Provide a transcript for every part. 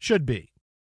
should be.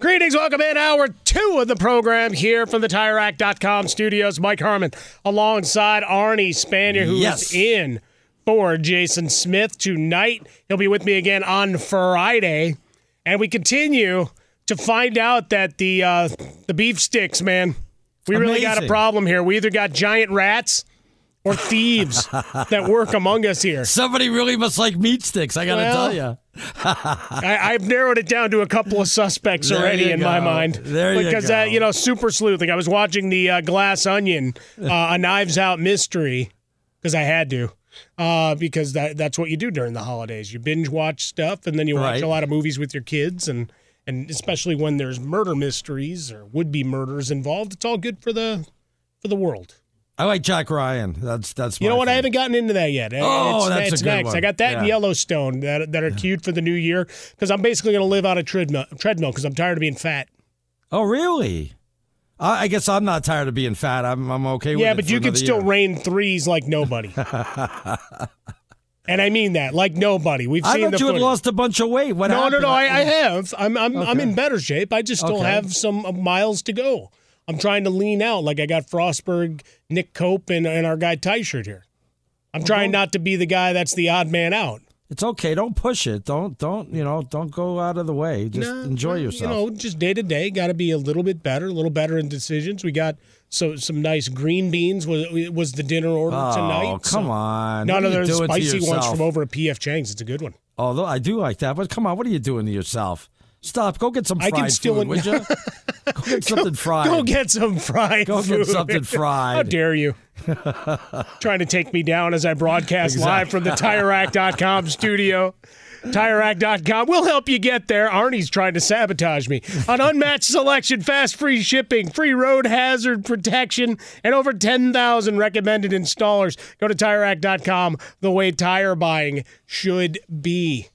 Greetings, welcome in hour two of the program here from the TireRack.com studios. Mike Harmon alongside Arnie Spanier, who is Yes. in for Jason Smith tonight. He'll be with me again on Friday, and we continue to find out that the uh, the beef sticks, man, we really got a problem here. We either got giant rats or thieves that work among us here. Somebody really must like meat sticks. I gotta Well, tell you. I, I've narrowed it down to a couple of suspects There already in my mind. There you because go. Uh, you know, super sleuthing. I was watching the uh, Glass Onion, uh, a Knives Out mystery, because I had to. Uh, because that that's what you do during the holidays. You binge watch stuff, and then you watch Right. a lot of movies with your kids, and and especially when there's murder mysteries or would be murders involved, it's all good for the for the world. I like Jack Ryan. That's that's. You know what? I haven't gotten into that yet. Oh, it's, that's a good next. one. I got that in Yeah. Yellowstone that that are cute for the new year because I'm basically going to live on a treadmill treadmill because I'm tired of being fat. Oh, really? I, I guess I'm not tired of being fat. I'm I'm okay with yeah, it but you can still year. rain threes like nobody. and I mean that, like nobody. We've I seen thought the you had lost a bunch of weight. What no, no, happened? no. I, I have. I'm I'm I'm in better shape. I just still Okay. have some miles to go. I'm trying to lean out. Like I got Frostberg, Nick Cope, and, and our guy Ty shirt here. I'm trying not to be the guy that's the odd man out. It's okay. Don't push it. Don't don't you know? Don't go out of the way. Just enjoy yourself. You know, just day to day, got to be a little bit better, a little better in decisions. We got so some nice green beans was was the dinner order oh, tonight. come so- on! None of those spicy ones from over at PF Chang's. It's a good one. Although I do like that, but come on, what are you doing to yourself? Stop. Go get some I can still food, would you? Go get something fried. Go get some fried Go get food. something fried. How dare you? Trying to take me down as I broadcast live from the TireRack.com studio. TireRack.com. We'll help you get there. Arnie's trying to sabotage me. On unmatched selection, fast free shipping, free road hazard protection, and over 10,000 recommended installers. Go to TireRack.com, the way tire buying should be.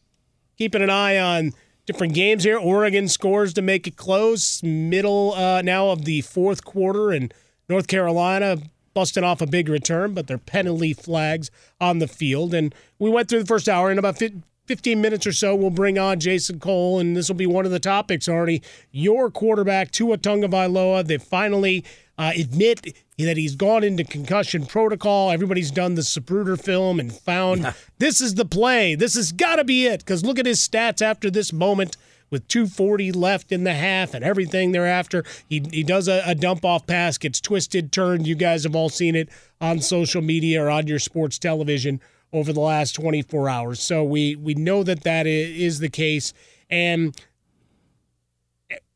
Keeping an eye on different games here. Oregon scores to make it close. Middle uh, now of the fourth quarter, and North Carolina busting off a big return, but they're penalty flags on the field. And we went through the first hour in about fif- 15 minutes or so, we'll bring on Jason Cole, and this will be one of the topics already. Your quarterback, Tua Tagovailoa, they finally uh, admit that he's gone into concussion protocol. Everybody's done the Zapruder film and found this is the play. This has got to be it. Because look at his stats after this moment with 240 left in the half and everything thereafter. He, he does a, a dump off pass, gets twisted, turned. You guys have all seen it on social media or on your sports television over the last 24 hours. So we we know that that is the case, and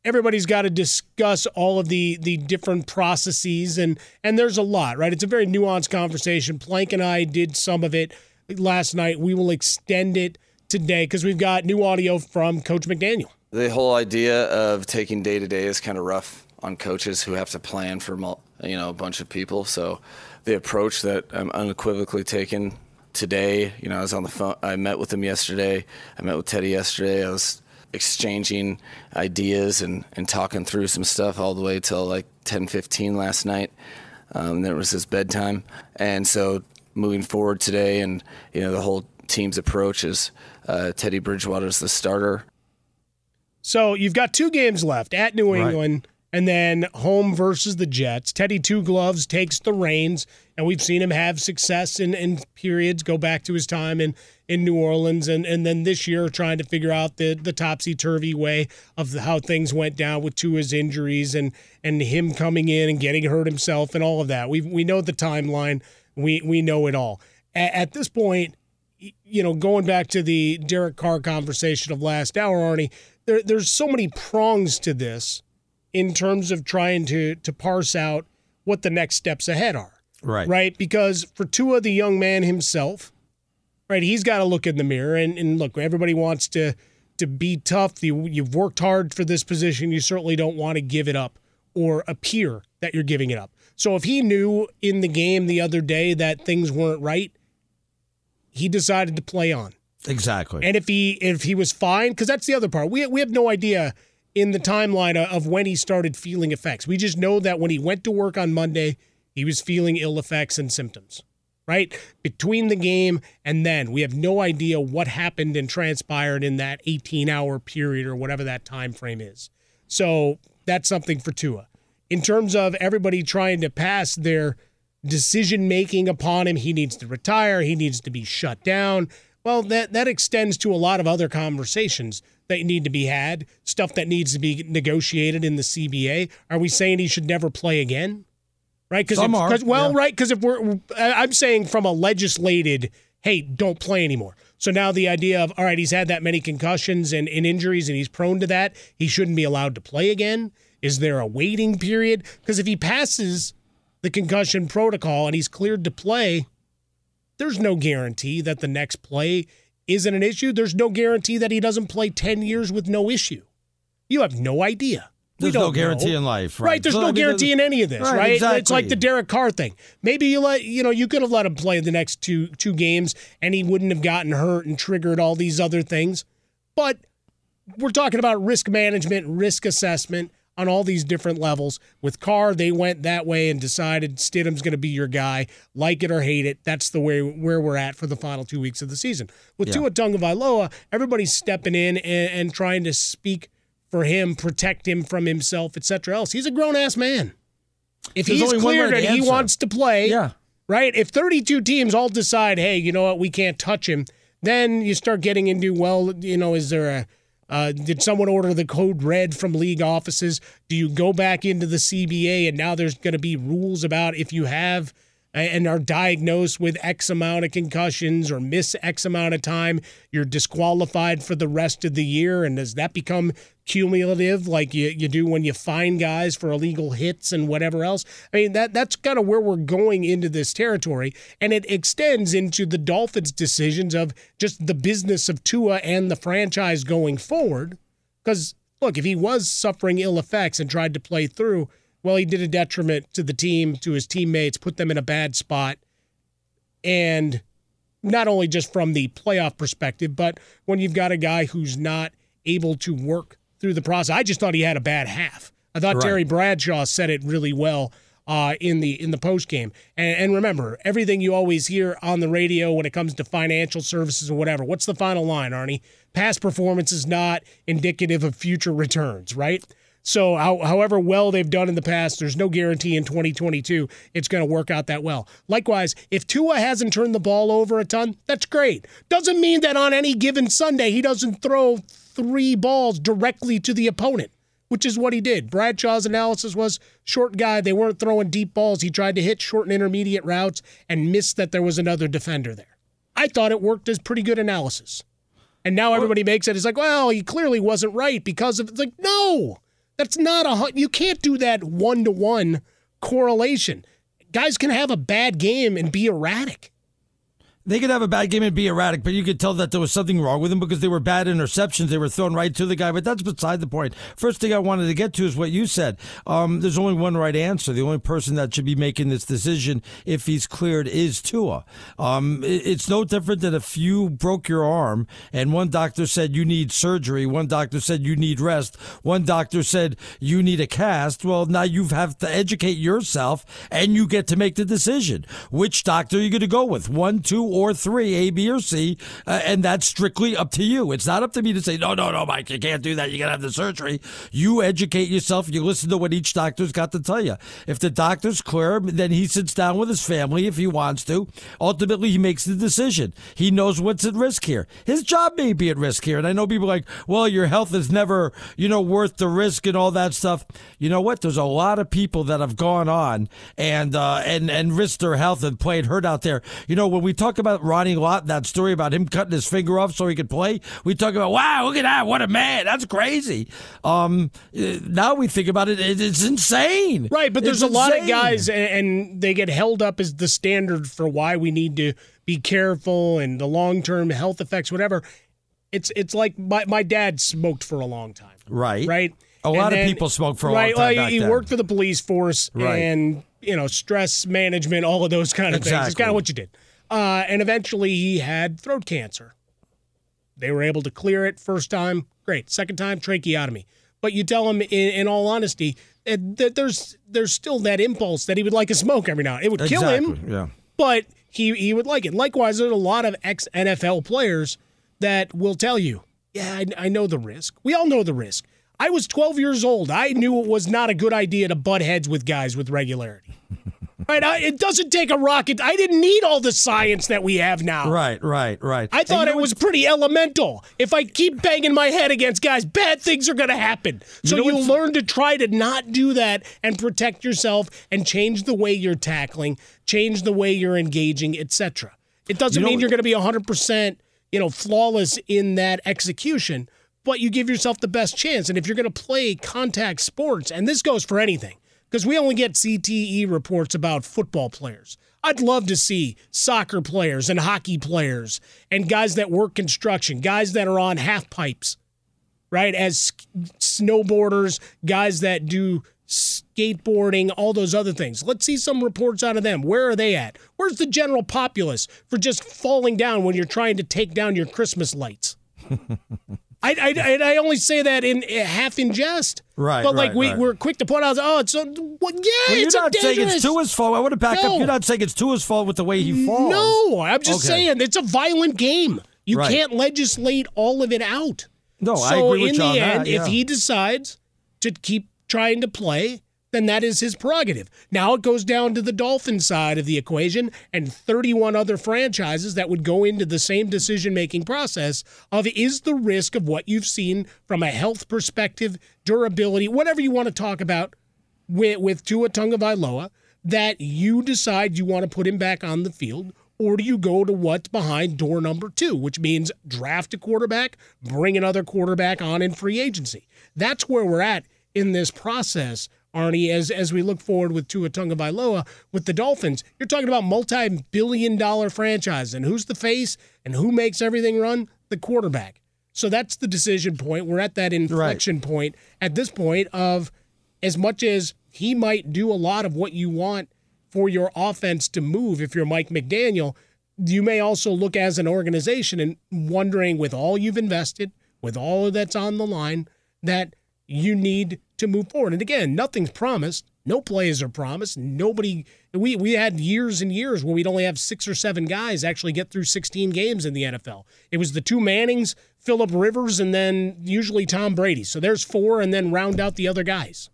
everybody's got to discuss all of the the different processes and and there's a lot right? It's a very nuanced conversation. Plank and i did some of it last night. We will extend it today because we've got new audio from coach mcdaniel. The whole idea of taking day to day is kind of rough on coaches who have to plan for you know a bunch of people. So the approach that i'm unequivocally taking today you know i was on the phone i met with him yesterday. I met with teddy yesterday. I was exchanging ideas and, and talking through some stuff all the way till like 10:15 last night. Um, that was his bedtime, and so moving forward today, and you know the whole team's approach is uh, Teddy Bridgewater's the starter. So you've got two games left at New England. Right and then home versus the Jets. Teddy Two Gloves takes the reins, and we've seen him have success in, in periods. Go back to his time in, in New Orleans, and, and then this year trying to figure out the, the topsy turvy way of the, how things went down with Tua's injuries and and him coming in and getting hurt himself and all of that. We we know the timeline. We we know it all. At, at this point, you know, going back to the Derek Carr conversation of last hour, Arnie, there, there's so many prongs to this in terms of trying to to parse out what the next steps ahead are. Right. Right. Because for Tua, the young man himself, right, he's got to look in the mirror and, and look, everybody wants to to be tough. You, you've worked hard for this position. You certainly don't want to give it up or appear that you're giving it up. So if he knew in the game the other day that things weren't right, he decided to play on. Exactly. And if he if he was fine, because that's the other part. We we have no idea in the timeline of when he started feeling effects. We just know that when he went to work on Monday, he was feeling ill effects and symptoms. Right between the game and then, we have no idea what happened and transpired in that 18-hour period or whatever that time frame is. So that's something for Tua. In terms of everybody trying to pass their decision making upon him, he needs to retire. He needs to be shut down. Well, that that extends to a lot of other conversations that need to be had, stuff that needs to be negotiated in the CBA. Are we saying he should never play again? Right? Because well, yeah. right? Because if we're, I'm saying from a legislated, hey, don't play anymore. So now the idea of all right, he's had that many concussions and, and injuries, and he's prone to that. He shouldn't be allowed to play again. Is there a waiting period? Because if he passes the concussion protocol and he's cleared to play, there's no guarantee that the next play isn't an issue, there's no guarantee that he doesn't play 10 years with no issue. You have no idea. There's no guarantee know. in life, right? right there's so, no I mean, guarantee in any of this, right? right? Exactly. It's like the Derek Carr thing. Maybe you let you know you could have let him play the next two two games, and he wouldn't have gotten hurt and triggered all these other things. But we're talking about risk management, risk assessment on all these different levels. With Carr, they went that way and decided Stidham's going to be your guy, like it or hate it. That's the way where we're at for the final two weeks of the season. With yeah. Tua Tagovailoa, everybody's stepping in and, and trying to speak for him, protect him from himself, etc. Else, he's a grown ass man. If There's he's cleared and he wants to play, yeah. right? If 32 teams all decide, hey, you know what, we can't touch him, then you start getting into, well, you know, is there a uh, did someone order the code red from league offices? Do you go back into the CBA and now there's going to be rules about if you have and are diagnosed with X amount of concussions or miss X amount of time, you're disqualified for the rest of the year. And does that become cumulative like you, you do when you find guys for illegal hits and whatever else? I mean, that that's kind of where we're going into this territory. And it extends into the Dolphins' decisions of just the business of Tua and the franchise going forward. Because, look, if he was suffering ill effects and tried to play through, well, he did a detriment to the team, to his teammates, put them in a bad spot. And not only just from the playoff perspective, but when you've got a guy who's not able to work through the process, I just thought he had a bad half. I thought right. Terry Bradshaw said it really well uh, in the in the post game. And, and remember, everything you always hear on the radio when it comes to financial services or whatever. What's the final line, Arnie? Past performance is not indicative of future returns, right? So, how, however well they've done in the past, there's no guarantee in 2022 it's going to work out that well. Likewise, if Tua hasn't turned the ball over a ton, that's great. Doesn't mean that on any given Sunday he doesn't throw three balls directly to the opponent, which is what he did. Bradshaw's analysis was short guy, they weren't throwing deep balls. He tried to hit short and intermediate routes and missed that there was another defender there. I thought it worked as pretty good analysis. And now everybody makes it. It's like, well, he clearly wasn't right because of. It's like, no, that's not a. You can't do that one to one correlation. Guys can have a bad game and be erratic. They could have a bad game and be erratic, but you could tell that there was something wrong with them because they were bad interceptions. They were thrown right to the guy, but that's beside the point. First thing I wanted to get to is what you said. Um, there's only one right answer. The only person that should be making this decision if he's cleared is Tua. Um, it, it's no different than if you broke your arm and one doctor said you need surgery, one doctor said you need rest, one doctor said you need a cast. Well, now you have to educate yourself and you get to make the decision. Which doctor are you going to go with? One, two, or three, A, B, or C, uh, and that's strictly up to you. It's not up to me to say, no, no, no, Mike, you can't do that. You got to have the surgery. You educate yourself. You listen to what each doctor's got to tell you. If the doctor's clear, then he sits down with his family if he wants to. Ultimately, he makes the decision. He knows what's at risk here. His job may be at risk here. And I know people like, well, your health is never, you know, worth the risk and all that stuff. You know what? There's a lot of people that have gone on and, uh, and, and risked their health and played hurt out there. You know, when we talk about Ronnie Lott, that story about him cutting his finger off so he could play, we talk about, wow, look at that. What a man. That's crazy. Um, now we think about it, it's insane. Right, but there's It's a lot of guys, and, they get held up as the standard for why we need to be careful and the long term health effects, whatever. It's it's like my, my dad smoked for a long time. Right. Right. A And lot then- of people smoke for a right, long time. Well, he then. worked for the police force Right. and you know stress management, all of those kind of things. It's kind of what you did. Uh, and eventually, he had throat cancer. They were able to clear it first time, great. Second time, tracheotomy. But you tell him, in, in all honesty, that that there's there's still that impulse that he would like a smoke every now. and then. It would kill him, Yeah. but he he would like it. Likewise, there's a lot of ex NFL players that will tell you, yeah, I, I know the risk. We all know the risk. I was 12 years old. I knew it was not a good idea to butt heads with guys with regularity. right? I, it doesn't take a rocket. I didn't need all the science that we have now. Right, right, right. I thought you it was pretty elemental. If I keep banging my head against guys, bad things are going to happen. So know you, learn to try to not do that and protect yourself and change the way you're tackling, change the way you're engaging, etc. It doesn't You mean you're going to be 100%, you know, flawless in that execution, but you give yourself the best chance. And if you're going to play contact sports, and this goes for anything, because we only get CTE reports about football players. I'd love to see soccer players and hockey players and guys that work construction, guys that are on half pipes, right? As snowboarders, guys that do skateboarding, all those other things. Let's see some reports out of them. Where are they at? Where's the general populace for just falling down when you're trying to take down your Christmas lights? I, I, I- I only say that in eh, half in jest. Right, But like right, we, right. we're quick to point out, oh, it's a, what, yeah, Well, you're it's not saying dangerous. it's Tua's fault. I want to back No. up. You're not saying it's Tua's fault with the way he falls. No, I'm just Okay. saying it's a violent game. You Right. can't legislate all of it out. No, so I agree with in you the end, that, if he decides to keep trying to play, then that is his prerogative. Now it goes down to the Dolphin side of the equation and 31 other franchises that would go into the same decision making process of is the risk of what you've seen from a health perspective, durability, whatever you want to talk about with, with Tua Tagovailoa, that you decide you want to put him back on the field, or do you go to what's behind door number two, which means draft a quarterback, bring another quarterback on in free agency? That's where we're at in this process, Arnie, as, as we look forward with Tua Tagovailoa with the Dolphins. You're talking about multi-billion dollar franchise, and who's the face and who makes everything run? The quarterback. So that's the decision point. We're at that inflection point at this point of as much as he might do a lot of what you want for your offense to move if you're Mike McDaniel, you may also look as an organization and wondering with all you've invested, with all that's on the line, that you need to move forward. And again, nothing's promised. No plays are promised. Nobody. We we had years and years where we'd only have six or seven guys actually get through 16 games in the NFL. It was the two Mannings, Philip Rivers, and then usually Tom Brady. So there's four, and then round out the other guys.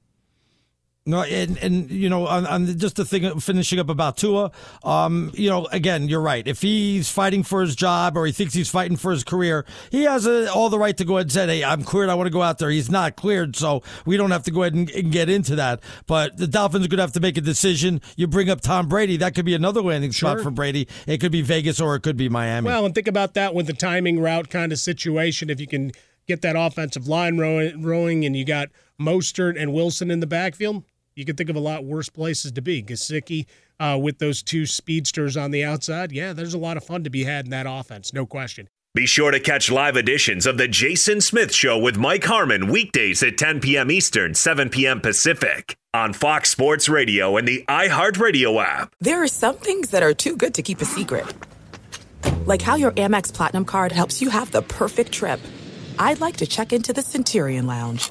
No, and and you know, on, on just the thing finishing up about Tua, um, you know, again, you're right. If he's fighting for his job or he thinks he's fighting for his career, he has a, all the right to go ahead and say, "Hey, I'm cleared. I want to go out there." He's not cleared, so we don't have to go ahead and, and get into that. But the Dolphins are going to have to make a decision. You bring up Tom Brady, that could be another landing spot for Brady. It could be Vegas or it could be Miami. Well, and think about that with the timing route kind of situation. If you can get that offensive line rowing, rowing and you got Mostert and Wilson in the backfield, you can think of a lot worse places to be. Gasicki uh, with those two speedsters on the outside. Yeah, there's a lot of fun to be had in that offense, no question. Be sure to catch live editions of The Jason Smith Show with Mike Harmon weekdays at 10 p.m. Eastern, 7 p.m. Pacific on Fox Sports Radio and the iHeartRadio app. There are some things that are too good to keep a secret. Like how your Amex Platinum card helps you have the perfect trip. I'd like to check into the Centurion Lounge.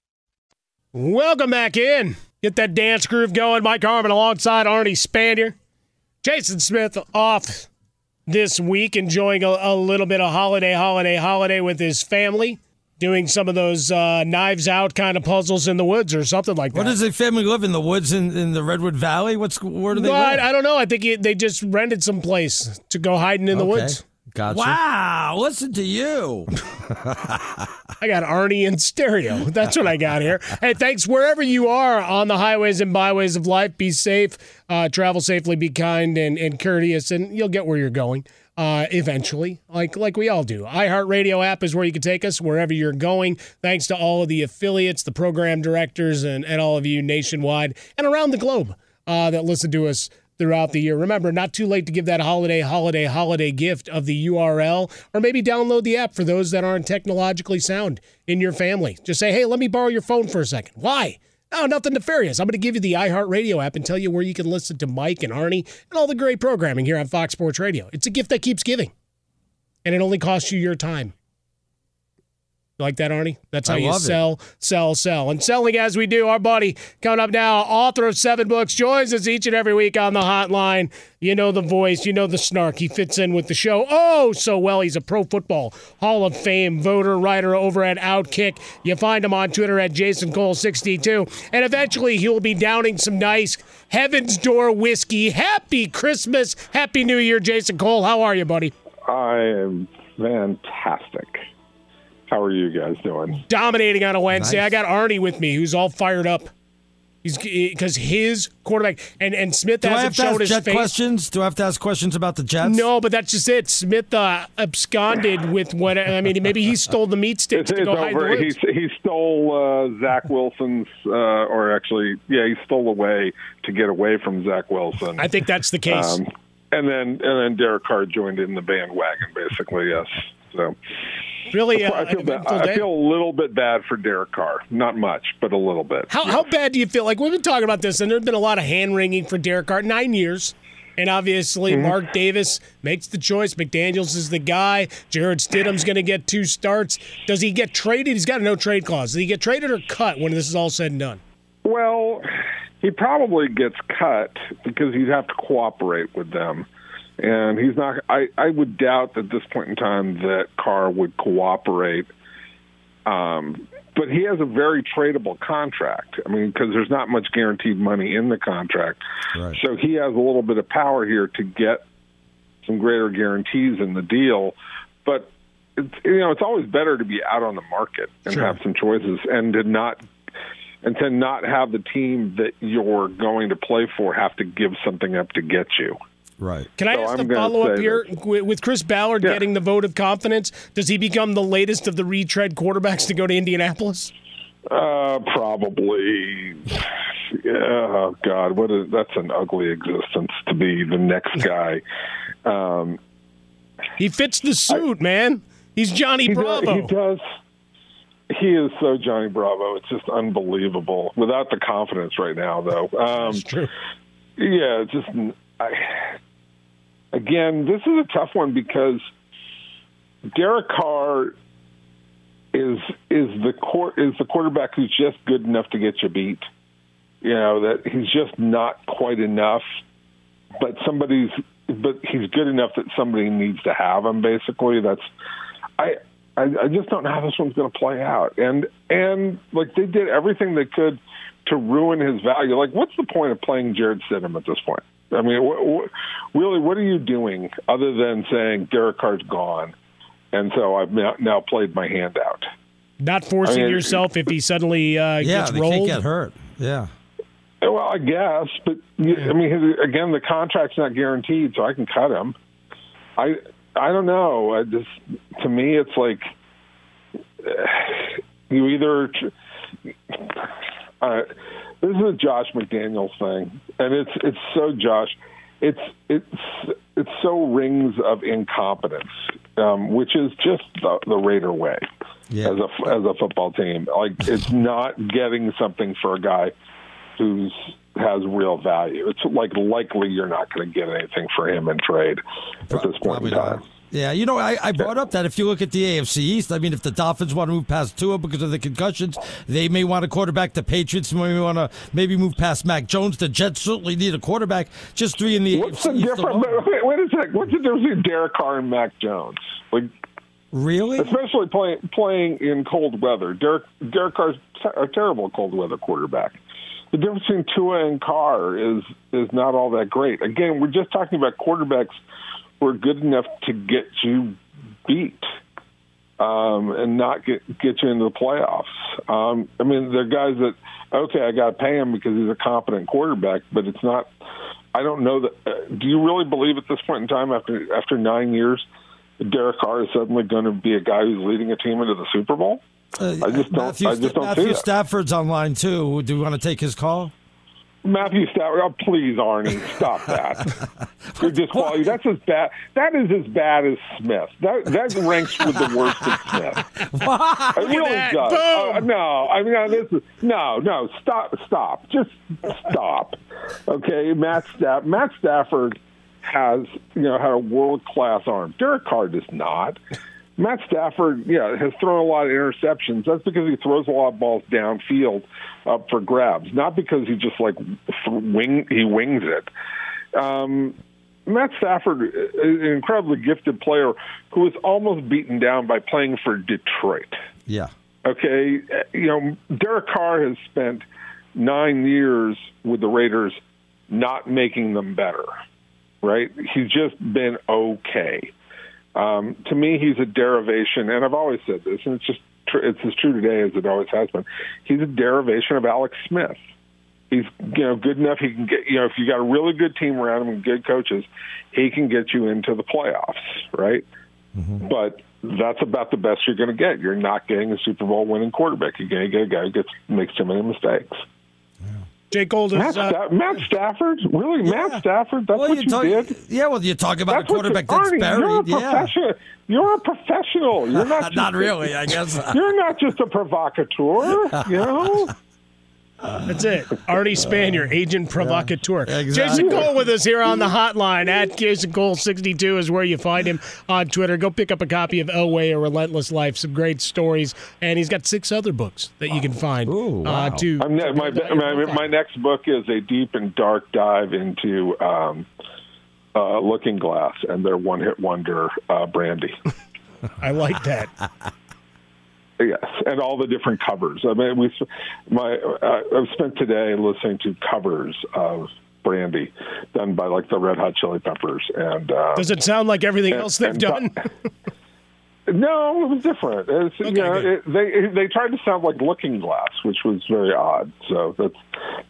Welcome back in. Get that dance groove going. Mike Harmon alongside Arnie Spanier. Jason Smith off this week, enjoying a, a little bit of holiday, holiday, holiday with his family, doing some of those uh, knives out kind of puzzles in the woods or something like that. What does the family live in the woods in, in the Redwood Valley? What's where do they No, live? I, I don't know. I think it, they just rented some place to go hiding in the woods. Gotcha. Wow, listen to you. I got Arnie in stereo. That's what I got here. Hey, thanks wherever you are on the highways and byways of life. Be safe, uh, travel safely, be kind and, and courteous, and you'll get where you're going uh, eventually, like like we all do. iHeartRadio app is where you can take us wherever you're going. Thanks to all of the affiliates, the program directors, and, and all of you nationwide and around the globe uh, that listen to us throughout the year. Remember, not too late to give that holiday, holiday, holiday gift of the URL, or maybe download the app for those that aren't technologically sound in your family. Just say, hey, let me borrow your phone for a second. Why? Oh, nothing nefarious. I'm going to give you the iHeartRadio app and tell you where you can listen to Mike and Arnie and all the great programming here on Fox Sports Radio. It's a gift that keeps giving, and it only costs you your time. You like that, Arnie? That's how I you love it. sell, sell, sell. And selling as we do, our buddy coming up now, author of seven books, joins us each and every week on the hotline. You know the voice, you know the snark. He fits in with the show oh so well. He's a Pro Football Hall of Fame voter, writer over at Outkick. You find him on Twitter at Jason Cole62. And eventually he will be downing some nice Heaven's Door whiskey. Happy Christmas, Happy New Year, Jason Cole. How are you, buddy? I am fantastic. How are you guys doing? dominating on a Wednesday. Nice. I got Arnie with me, who's all fired up. He's because his quarterback and and Smith Do I have hasn't to ask his Jet face. questions? Do I have to ask questions about the Jets? No, but that's just it. Smith uh, absconded with what I mean. Maybe he stole the meat sticks It's, to it's go hide the. He, he stole uh, Zach Wilson's, uh, or actually, yeah, he stole away to get away from Zach Wilson. I think that's the case. Um, and then and then Derek Carr joined in the bandwagon, basically. Yes. So really, I uh, feel bad. I feel a little bit bad for Derek Carr. Not much, but a little bit. How how bad do you feel? Like we've been talking about this, and there's been a lot of hand wringing for Derek Carr. Nine years. And obviously, Mm-hmm. Mark Davis makes the choice. McDaniels is the guy. Jarrett Stidham's going to get two starts. Does he get traded? He's got a no trade clause. Does he get traded or cut when this is all said and done? Well, he probably gets cut because he'd have to cooperate with them. And he's not. I, I would doubt at this point in time that Carr would cooperate. Um, but he has a very tradable contract. I mean, because there's not much guaranteed money in the contract, Right. so he has a little bit of power here to get some greater guarantees in the deal. But it's, you know, it's always better to be out on the market and Sure. have some choices, and to not and to not have the team that you're going to play for have to give something up to get you. Right. Can I So ask I'm a follow up here with with Chris Ballard Yeah. getting the vote of confidence? Does he become the latest of the retread quarterbacks to go to Indianapolis? Uh, probably. Yeah, oh God, what is that's an ugly existence to be the next guy. Um, He fits the suit, man. He's Johnny he Bravo. Does, he does. He is so Johnny Bravo. It's just unbelievable. Without the confidence right now, though. Um, That's true. Yeah, just I, again, this is a tough one because Derek Carr is is the court is the quarterback who's just good enough to get you beat. You know that he's just not quite enough, but somebody's but he's good enough that somebody needs to have him. Basically, that's I. I, I just don't know how this one's going to play out, and and like they did everything they could to ruin his value. Like, what's the point of playing Jarrett Stidham at this point? I mean, wh- wh- really, what are you doing other than saying Derek Carr's gone, and so I've now, now played my hand out? Not forcing I mean, yourself if he suddenly uh, Yeah, gets they rolled. can't get hurt. Yeah. Well, I guess, but I mean, again, the contract's not guaranteed, so I can cut him. I I don't know. I just to me, it's like uh, you either. Uh, this is a Josh McDaniels thing, and it's it's so Josh. It's it's it's so rings of incompetence, um, which is just the, the Raider way Yeah. as a as a football team. Like it's not getting something for a guy who's has real value. It's like likely you're not going to get anything for him in trade at this point in time. not. Yeah, you know, I, I brought up that if you look at the AFC East, I mean, if the Dolphins want to move past Tua because of the concussions, they may want a quarterback. The Patriots may want to maybe move past Mac Jones. The Jets certainly need a quarterback. Just three in the What's AFC the East difference? Wait, wait a sec. What's the difference between Derek Carr and Mac Jones? Like, really? Especially playing playing in cold weather. Derek Derek Carr's a terrible cold weather quarterback. The difference between Tua and Carr is is not all that great. Again, we're just talking about quarterbacks who are good enough to get you beat um, and not get get you into the playoffs. Um, I mean, they're guys that okay, I got to pay him because he's a competent quarterback, but it's not. I don't know that. Uh, do you really believe at this point in time, after after nine years, Derek Carr is suddenly going to be a guy who's leading a team into the Super Bowl? Uh, I just don't. Matthew, I just don't Matthew. Stafford's online too. Do you want to take his call? Matthew Stafford, oh, please, Arnie, stop that. You're disqualified. That's as bad. That is as bad as Smith. That that ranks with the worst of Smith. It really that. does. Boom. Uh, no, I mean this is no, no. Stop, stop. Just stop. Okay, Matt Staff. Matt Stafford has you know had a world class arm. Derek Carr does not. Matt Stafford, yeah, has thrown a lot of interceptions. That's because he throws a lot of balls downfield up for grabs, not because he just like wing he wings it. Um, Matt Stafford is an incredibly gifted player who was almost beaten down by playing for Detroit. Yeah. Okay, you know, Derek Carr has spent nine years with the Raiders, not making them better. Right? He's just been okay. Um, to me, he's a derivation, and I've always said this, and it's just tr- it's as true today as it always has been. He's a derivation of Alex Smith. He's you know good enough. He can get you know if you got a really good team around him and good coaches, he can get you into the playoffs, right? But that's about the best you're going to get. You're not getting a Super Bowl winning quarterback. You're going to get a guy who gets makes too many mistakes. Jake Gold is. Matt, Uh, Sta- Matt Stafford, really, Matt Stafford? That's Well, what you you talk- did. Yeah, well, you talk about That's a what you- quarterback that's Arnie, buried. You're a yeah. professional. You're a professional. You're not. Just Not a- really, I guess. You're not just a provocateur. You know. That's it. Arnie Spanier, agent provocateur. Exactly. Jason Cole with us here on the hotline. At Jason Cole 62 is where you find him on Twitter. Go pick up a copy of Elway, A Relentless Life. Some great stories. And he's got six other books that you can find. Ooh, wow. uh, to I'm ne- my, my my next book is a deep and dark dive into um, uh, Looking Glass and their one hit wonder uh, brandy. I like that. Yes, and all the different covers. I mean, we my uh, I've spent today listening to covers of brandy done by like the Red Hot Chili Peppers and. Uh, Does it sound like everything and- else they've done? No, it was different. It's, you know, it, they they tried to sound like Looking Glass, which was very odd. So that's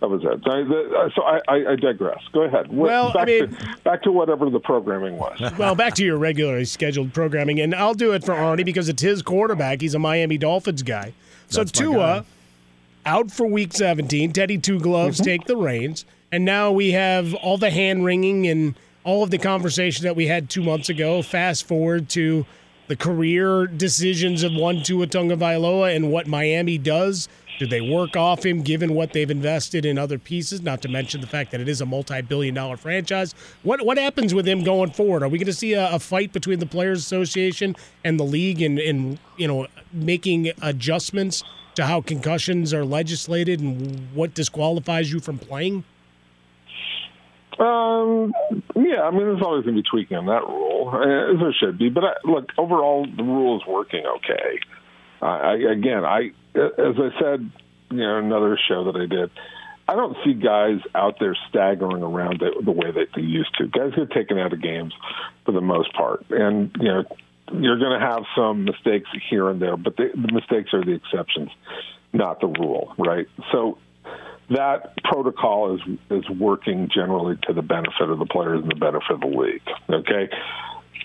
that was it. So, I, the, so I, I, I digress. Go ahead. What- Well, I back mean- to, back to whatever the programming was. well, back to your regularly scheduled programming, and I'll do it for Arnie because it's his quarterback. He's a Miami Dolphins guy. So That's Tua guy. out for Week 17. Teddy Two Gloves Mm-hmm. take the reins, and now we have all the hand wringing and all of the conversation that we had two months ago. Fast forward to the career decisions of one Tua Tagovailoa and what Miami does. Do they work off him given what they've invested in other pieces? Not to mention the fact that it is a multi-billion-dollar franchise. What what happens with him going forward? Are we going to see a, a fight between the Players Association and the league, in, and you know making adjustments to how concussions are legislated and what disqualifies you from playing? Um, yeah, I mean, there's always going to be tweaking on that rule, uh, as there should be. But I, look, overall, the rule is working okay. Uh, I, again, I as I said, you know, another show that I did. I don't see guys out there staggering around the, the way that they used to. Guys get taken out of games for the most part, and you know, you're going to have some mistakes here and there, but the, the mistakes are the exceptions, not the rule, right? So that protocol is is working generally to the benefit of the players and the benefit of the league. Okay,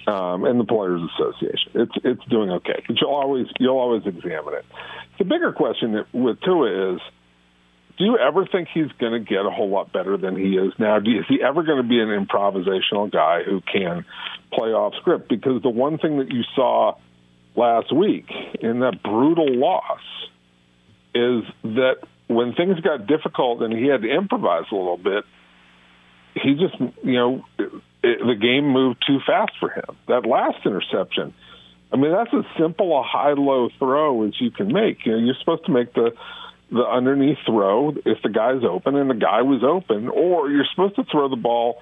um, and the players association. It's it's doing okay, but you'll always you'll always examine it. The bigger question with Tua is. Do you ever think he's going to get a whole lot better than he is now? You, is he ever going to be an improvisational guy who can play off script? Because the one thing that you saw last week in that brutal loss is that when things got difficult and he had to improvise a little bit, he just, you know, it, the game moved too fast for him. That last interception, I mean, that's as simple a high-low throw as you can make. You know, you're supposed to make the the underneath throw if the guy's open and the guy was open, or you're supposed to throw the ball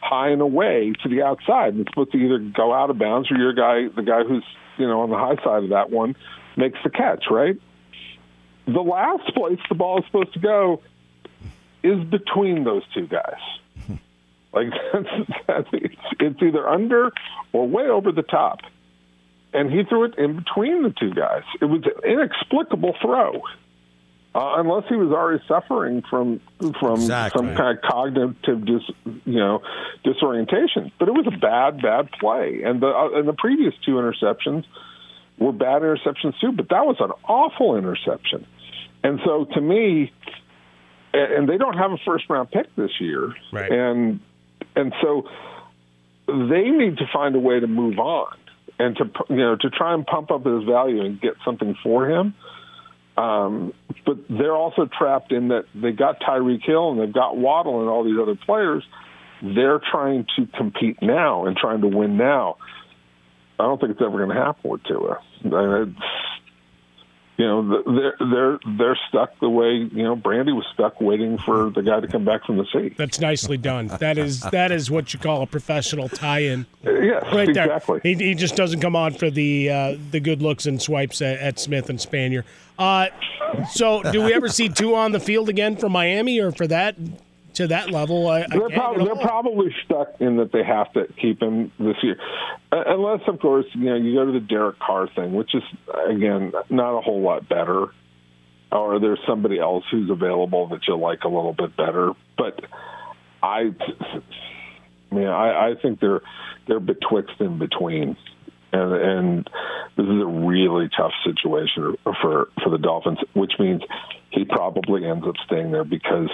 high and away to the outside. It's supposed to either go out of bounds or your guy, the guy who's you know on the high side of that one, makes the catch. Right. The last place the ball is supposed to go is between those two guys. Like that's, that's it's, it's either under or way over the top, and he threw it in between the two guys. It was an inexplicable throw. Uh, unless he was already suffering from from Exactly. some kind of cognitive dis, you know disorientation, but it was a bad bad play, and the uh, and the previous two interceptions were bad interceptions too. But that was an awful interception, and so to me, and they don't have a first round pick this year, right. and and so they need to find a way to move on and to you know to try and pump up his value and get something for him. Um, but they're also trapped in that they got Tyreek Hill and they've got Waddle and all these other players. They're trying to compete now and trying to win now. I don't think it's ever going to happen with Tua. I mean, you know, they're they're they're stuck the way you know Brandy was stuck waiting for the guy to come back from the sea. That's nicely done. That is that is what you call a professional tie-in. Yes, right there. He, he just doesn't come on for the uh, the good looks and swipes at, at Smith and Spanier. Uh, so, do we ever see two on the field again for Miami, or for that to that level? I, they're, prob- they're probably stuck in that they have to keep him this year, uh, unless, of course, you know you go to the Derek Carr thing, which is again not a whole lot better, or there's somebody else who's available that you like a little bit better. But I, I mean, I, I think they're they're betwixt in between. And, and this is a really tough situation for for the Dolphins, which means he probably ends up staying there because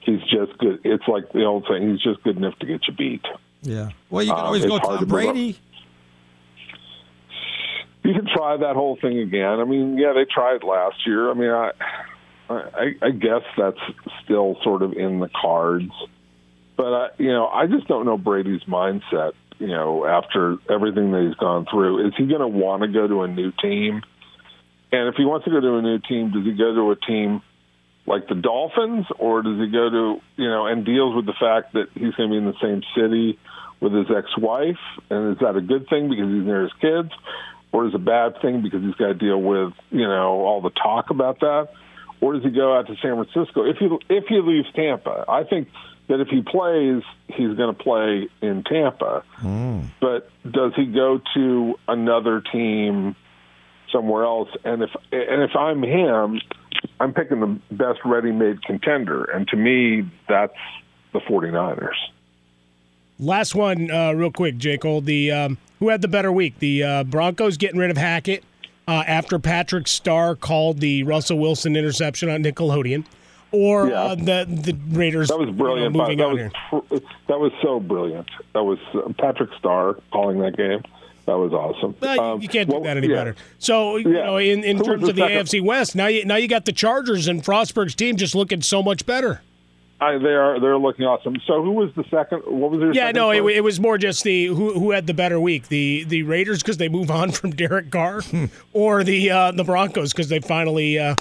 he's just good. It's like the old saying: he's just good enough to get you beat. Yeah. Well, you can always um, go Tom Brady. You can try that whole thing again. I mean, yeah, they tried last year. I mean, I, I, I guess that's still sort of in the cards. But I, you know, I just don't know Brady's mindset you know, after everything that he's gone through, is he going to want to go to a new team? And if he wants to go to a new team, does he go to a team like the Dolphins, or does he go to you know and deals with the fact that he's going to be in the same city with his ex-wife? And is that a good thing because he's near his kids, or is it a bad thing because he's got to deal with you know all the talk about that? Or does he go out to San Francisco if he if he leaves Tampa? I think that if he plays, he's going to play in Tampa. Mm. But does he go to another team somewhere else? And if and if I'm him, I'm picking the best ready-made contender, and to me, that's the 49ers. Last one, uh, real quick, Jake. Cole. The um, who had the better week? The uh, Broncos getting rid of Hackett uh, after Patrick Star called the Russell Wilson interception on Nickelodeon or yeah. uh, the the Raiders. That was brilliant. You know, that was pr- that was so brilliant. That was uh, Patrick Star calling that game. That was awesome. um, you can't do well, that any yeah. better. So you know, in, in terms of the second? AFC West, now you now you got the Chargers and Frostberg's team just looking so much better. I, they are they're looking awesome. So who was the second? What was their? Yeah, no, it, it, was more just the who who had the better week, the the Raiders because they move on from Derek Carr, or the uh, the Broncos because they finally uh,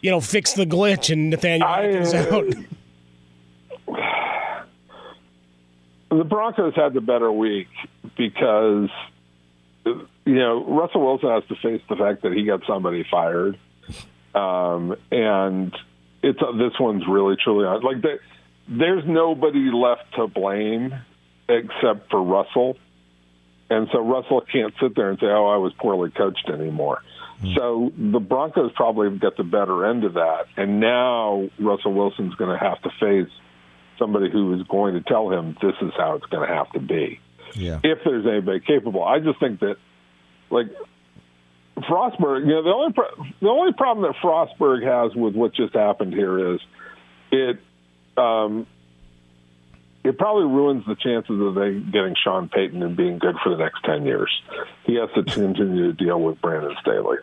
you know, fix the glitch and Nathaniel Hackett out. The Broncos had the better week because you know Russell Wilson has to face the fact that he got somebody fired, um, and it's uh, this one's really truly on. Like the, there's nobody left to blame except for Russell, and so Russell can't sit there and say, "Oh, I was poorly coached" anymore. Hmm. So the Broncos probably got the better end of that, and now Russell Wilson's going to have to face somebody who is going to tell him this is how it's going to have to be. Yeah. If there's anybody capable, I just think that like Frostburg, you know, the only pro- the only problem that Frostburg has with what just happened here is it um, it probably ruins the chances of they getting Sean Payton and being good for the next ten years. He has to continue to deal with Brandon Staley.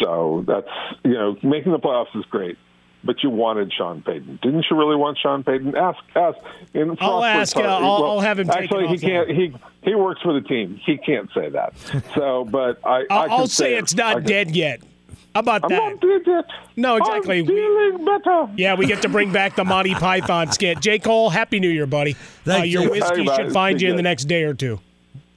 so that's you know making the playoffs is great, but you wanted Sean Payton, didn't you? Really want Sean Payton? Ask ask. In I'll ask. Uh, I'll, well, I'll, have him. Actually, he can't. He he works for the team. He can't say that. So, but I I'll, I will say, say it's not dead yet. How about I'm that? Not dead yet. No, exactly. I'm feeling better. Yeah, we get to bring back the Monty Python skit. Jay Cole, Happy New Year, buddy. Thank Uh, your you. whiskey should find you in the next day or two.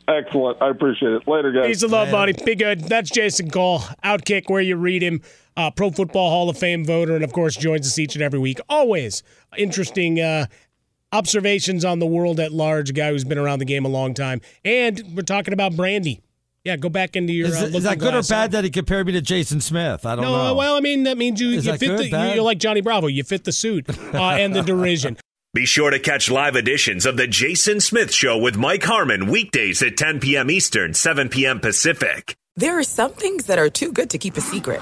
Excellent. I appreciate it. Later, guys. Peace of love, buddy. Be good. That's Jason Cole, Outkick, where you read him, uh, Pro Football Hall of Fame voter, and of course joins us each and every week. Always interesting uh, observations on the world at large. Guy who's been around the game a long time, and we're talking about Brandy. Yeah, go back into your. Is, uh, is that good or bad that he compared me to Jason Smith? I don't no, know. Well, I mean that means you, you fit good, the, you're like Johnny Bravo. You fit the suit uh, and the derision. Be sure to catch live editions of The Jason Smith Show with Mike Harmon weekdays at 10 p.m. Eastern, 7 p.m. Pacific. There are some things that are too good to keep a secret.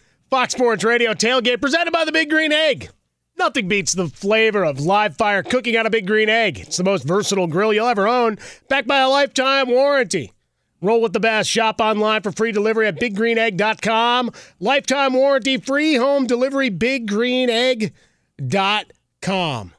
Fox Sports Radio tailgate presented by the Big Green Egg. Nothing beats the flavor of live fire cooking on a Big Green Egg. It's the most versatile grill you'll ever own, backed by a lifetime warranty. Roll with the best. Shop online for free delivery at biggreenegg.com. Lifetime warranty, free home delivery, biggreenegg.com.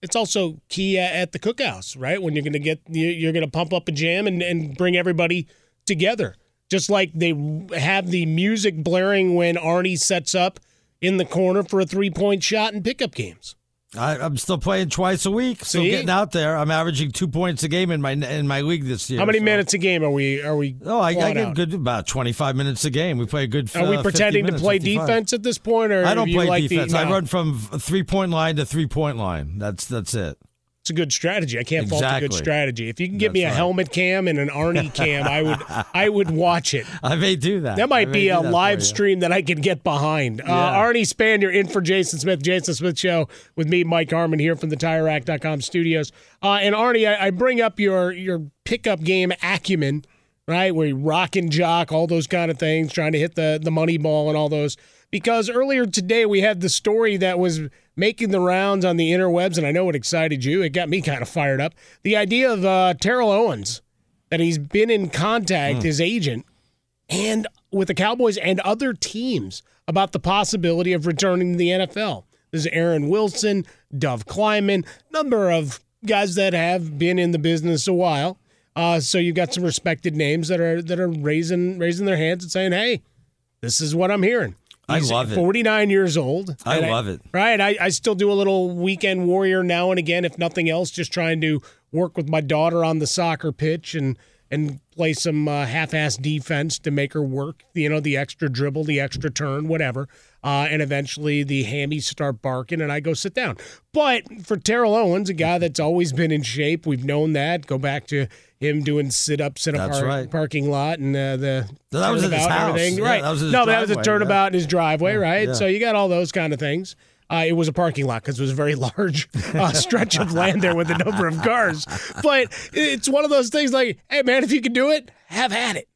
It's also key at the cookhouse, right? When you're going to get, you're going to pump up a jam and, and bring everybody together. Just like they have the music blaring when Arnie sets up in the corner for a three point shot in pickup games. I, am still playing twice a week, still See? getting out there. I'm averaging two points a game in my in my league this year. How many so. minutes a game are we? Are we? Oh, I, I get out? good about 25 minutes a game. We play a good. Are we uh, 50 pretending to play 55. defense at this point, or I don't do play like defense. The, I run from three point line to three point line. That's that's it. It's a good strategy. I can't fault a good strategy. If you can get That's me a right. helmet cam and an Arnie cam, I would I would watch it. I may do that. That might be a live stream that I can get behind. Uh, Arnie Span, you're in for Jason Smith, Jason Smith Show with me, Mike Harmon, here from the TireRack.com studios. Uh, and Arnie, I, I bring up your your pickup game acumen, right? Where you rock and jock, all those kind of things, trying to hit the the money ball and all those. Because earlier today we had the story that was making the rounds on the interwebs, and I know it excited you. It got me kind of fired up. The idea of uh, Terrell Owens that he's been in contact, his agent, and with the Cowboys and other teams about the possibility of returning to the NFL. There's Aaron Wilson, Dov Kleiman, number of guys that have been in the business a while. Uh, so you've got some respected names that are that are raising raising their hands and saying, "Hey, this is what I'm hearing." I He's love it. 49 years old. I love it. Right. I, I still do a little weekend warrior now and again, if nothing else, just trying to work with my daughter on the soccer pitch and and play some uh, half-ass defense to make her work. You know, the extra dribble, the extra turn, whatever. Uh, and eventually the hammies start barking, and I go sit down. But for Terrell Owens, a guy that's always been in shape, we've known that. Go back to him doing sit ups in a par- right. parking lot and uh, the No, that was his house. everything. Yeah, right? that was no, but that was a turnabout yeah. in his driveway, right? yeah. So you got all those kind of things. Uh, it was a parking lot because it was a very large uh, stretch of land there with a number of cars. But it's one of those things like, hey, man, if you can do it, have at it.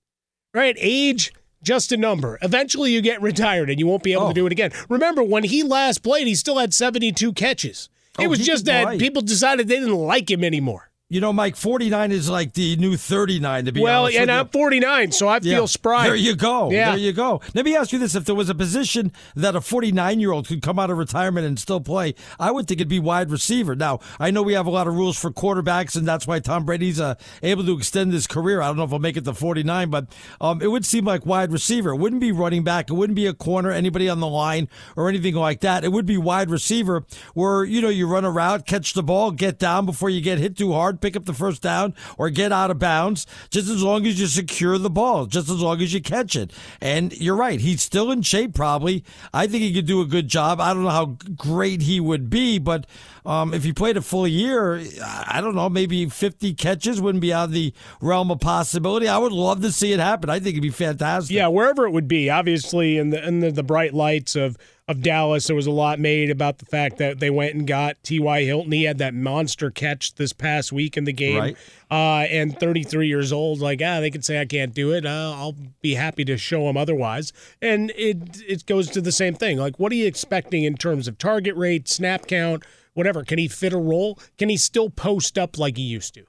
Right? Age, just a number. Eventually you get retired and you won't be able Oh. to do it again. Remember, when he last played, he still had 72 catches. It Oh, was just that play. people decided they didn't like him anymore. You know, Mike, 49 is like the new 39, to be well, honest. and with. I'm 49, so I feel Yeah. spry. There you go. Yeah. There you go. Let me ask you this. If there was a position that a 49 year old could come out of retirement and still play, I would think it'd be wide receiver. Now, I know we have a lot of rules for quarterbacks, and that's why Tom Brady's uh, able to extend his career. I don't know if he'll make it to 49, but um, it would seem like wide receiver. It wouldn't be running back. It wouldn't be a corner, anybody on the line, or anything like that. It would be wide receiver where, you know, you run a route, catch the ball, get down before you get hit too hard, pick up the first down, or get out of bounds, just as long as you secure the ball, just as long as you catch it. And you're right, he's still in shape probably. I think he could do a good job. I don't know how great he would be, but um, if he played a full year, I don't know, maybe 50 catches wouldn't be out of the realm of possibility. I would love to see it happen. I think it'd be fantastic. Yeah, wherever it would be. Obviously, in the in the, the bright lights of of Dallas, there was a lot made about the fact that they went and got T.Y. Hilton. He had that monster catch this past week in the game. Right. Uh, and 33 years old, like, ah, they could say I can't do it. Uh, I'll be happy to show him otherwise. And it it goes to the same thing. Like, what are you expecting in terms of target rate, snap count, whatever? Can he fit a role? Can he still post up like he used to?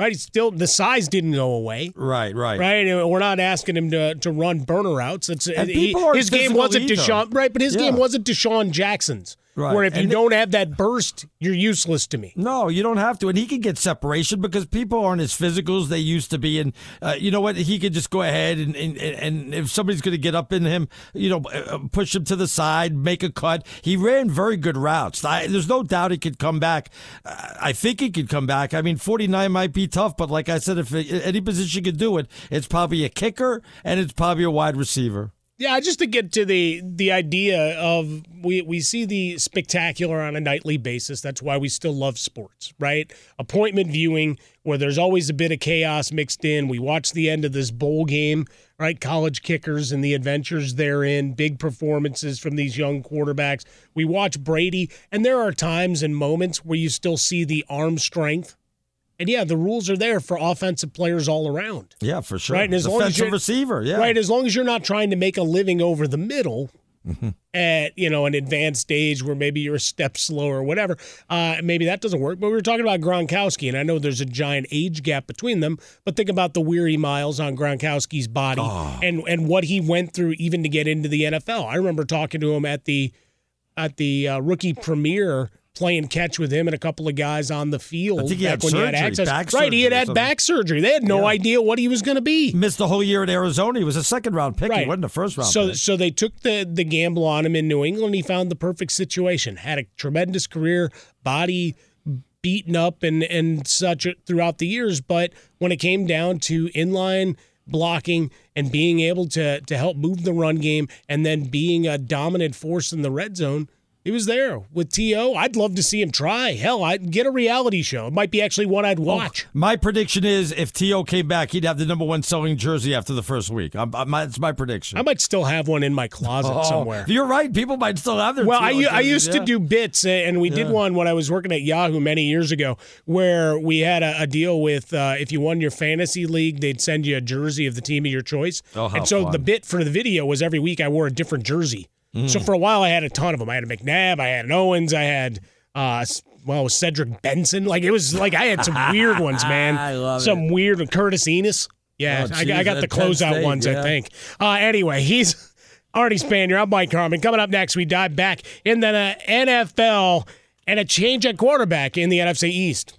Right? He's still the size didn't go away. Right, right. Right, we're not asking him to, to run burner outs. It's And he- people aren't his game wasn't either. DeSean, right? But his Yeah. game wasn't DeSean Jackson's. Right. Where if you And don't have that burst, you're useless to me. No, you don't have to. And he can get separation because people aren't as physical as they used to be. And uh, you know what? He could just go ahead and, and, and if somebody's going to get up in him, you know, uh, push him to the side, make a cut. He ran very good routes. I, there's no doubt he could come back. Uh, I think he could come back. I mean, 49 might be tough, but like I said, if any position could do it, it's probably a kicker and it's probably a wide receiver. Yeah, just to get to the the idea of we we see the spectacular on a nightly basis. That's why we still love sports, right? Appointment viewing where there's always a bit of chaos mixed in. We watch the end of this bowl game, right? College kickers and the adventures therein, big performances from these young quarterbacks. We watch Brady, and there are times and moments where you still see the arm strength. And yeah, the rules are there for offensive players all around. Yeah, for sure. Right, and as long as you're receiver, yeah. right, as long as you're not trying to make a living over the middle at you know an advanced stage where maybe you're a step slower or whatever, uh, maybe that doesn't work. But we were talking about Gronkowski, and I know there's a giant age gap between them, but think about the weary miles on Gronkowski's body and and what he went through even to get into the NFL. I remember talking to him at the at the uh, rookie premiere. Playing catch with him and a couple of guys on the field I think he had when you had surgery, back right, he had had back surgery. They had no Yeah. idea what he was going to be. Missed the whole year at Arizona. He was a second round pick. He wasn't a first round So pick. so they took the the gamble on him in New England. He found the perfect situation. Had a tremendous career, body beaten up and and such throughout the years. But when it came down to inline blocking and being able to to help move the run game and then being a dominant force in the red zone. He was there with T.O. I'd love to see him try. Hell, I'd get a reality show. It might be actually one I'd watch. My prediction is if T.O. came back, he'd have the number one selling jersey after the first week. I'm, I'm, that's my prediction. I might still have one in my closet Oh, somewhere. You're right. People might still have their Well, I, u- I jerseys, used to do bits, uh, and we did one when I was working at Yahoo many years ago, where we had a, a deal with uh, if you won your fantasy league, they'd send you a jersey of the team of your choice. Oh, how and so fun. the bit for the video was every week I wore a different jersey. Mm. So for a while I had a ton of them. I had a McNabb, I had an Owens, I had. Uh, well, Cedric Benson. Like it was like I had some weird ones, man. I love some weird Curtis Enis. Yeah, Oh, I, geez, I got the closeout State, ones, I think. Uh, anyway, he's Arnie Spanier. I'm Mike Harmon. Coming up next, we dive back in the NFL and a change at quarterback in the NFC East.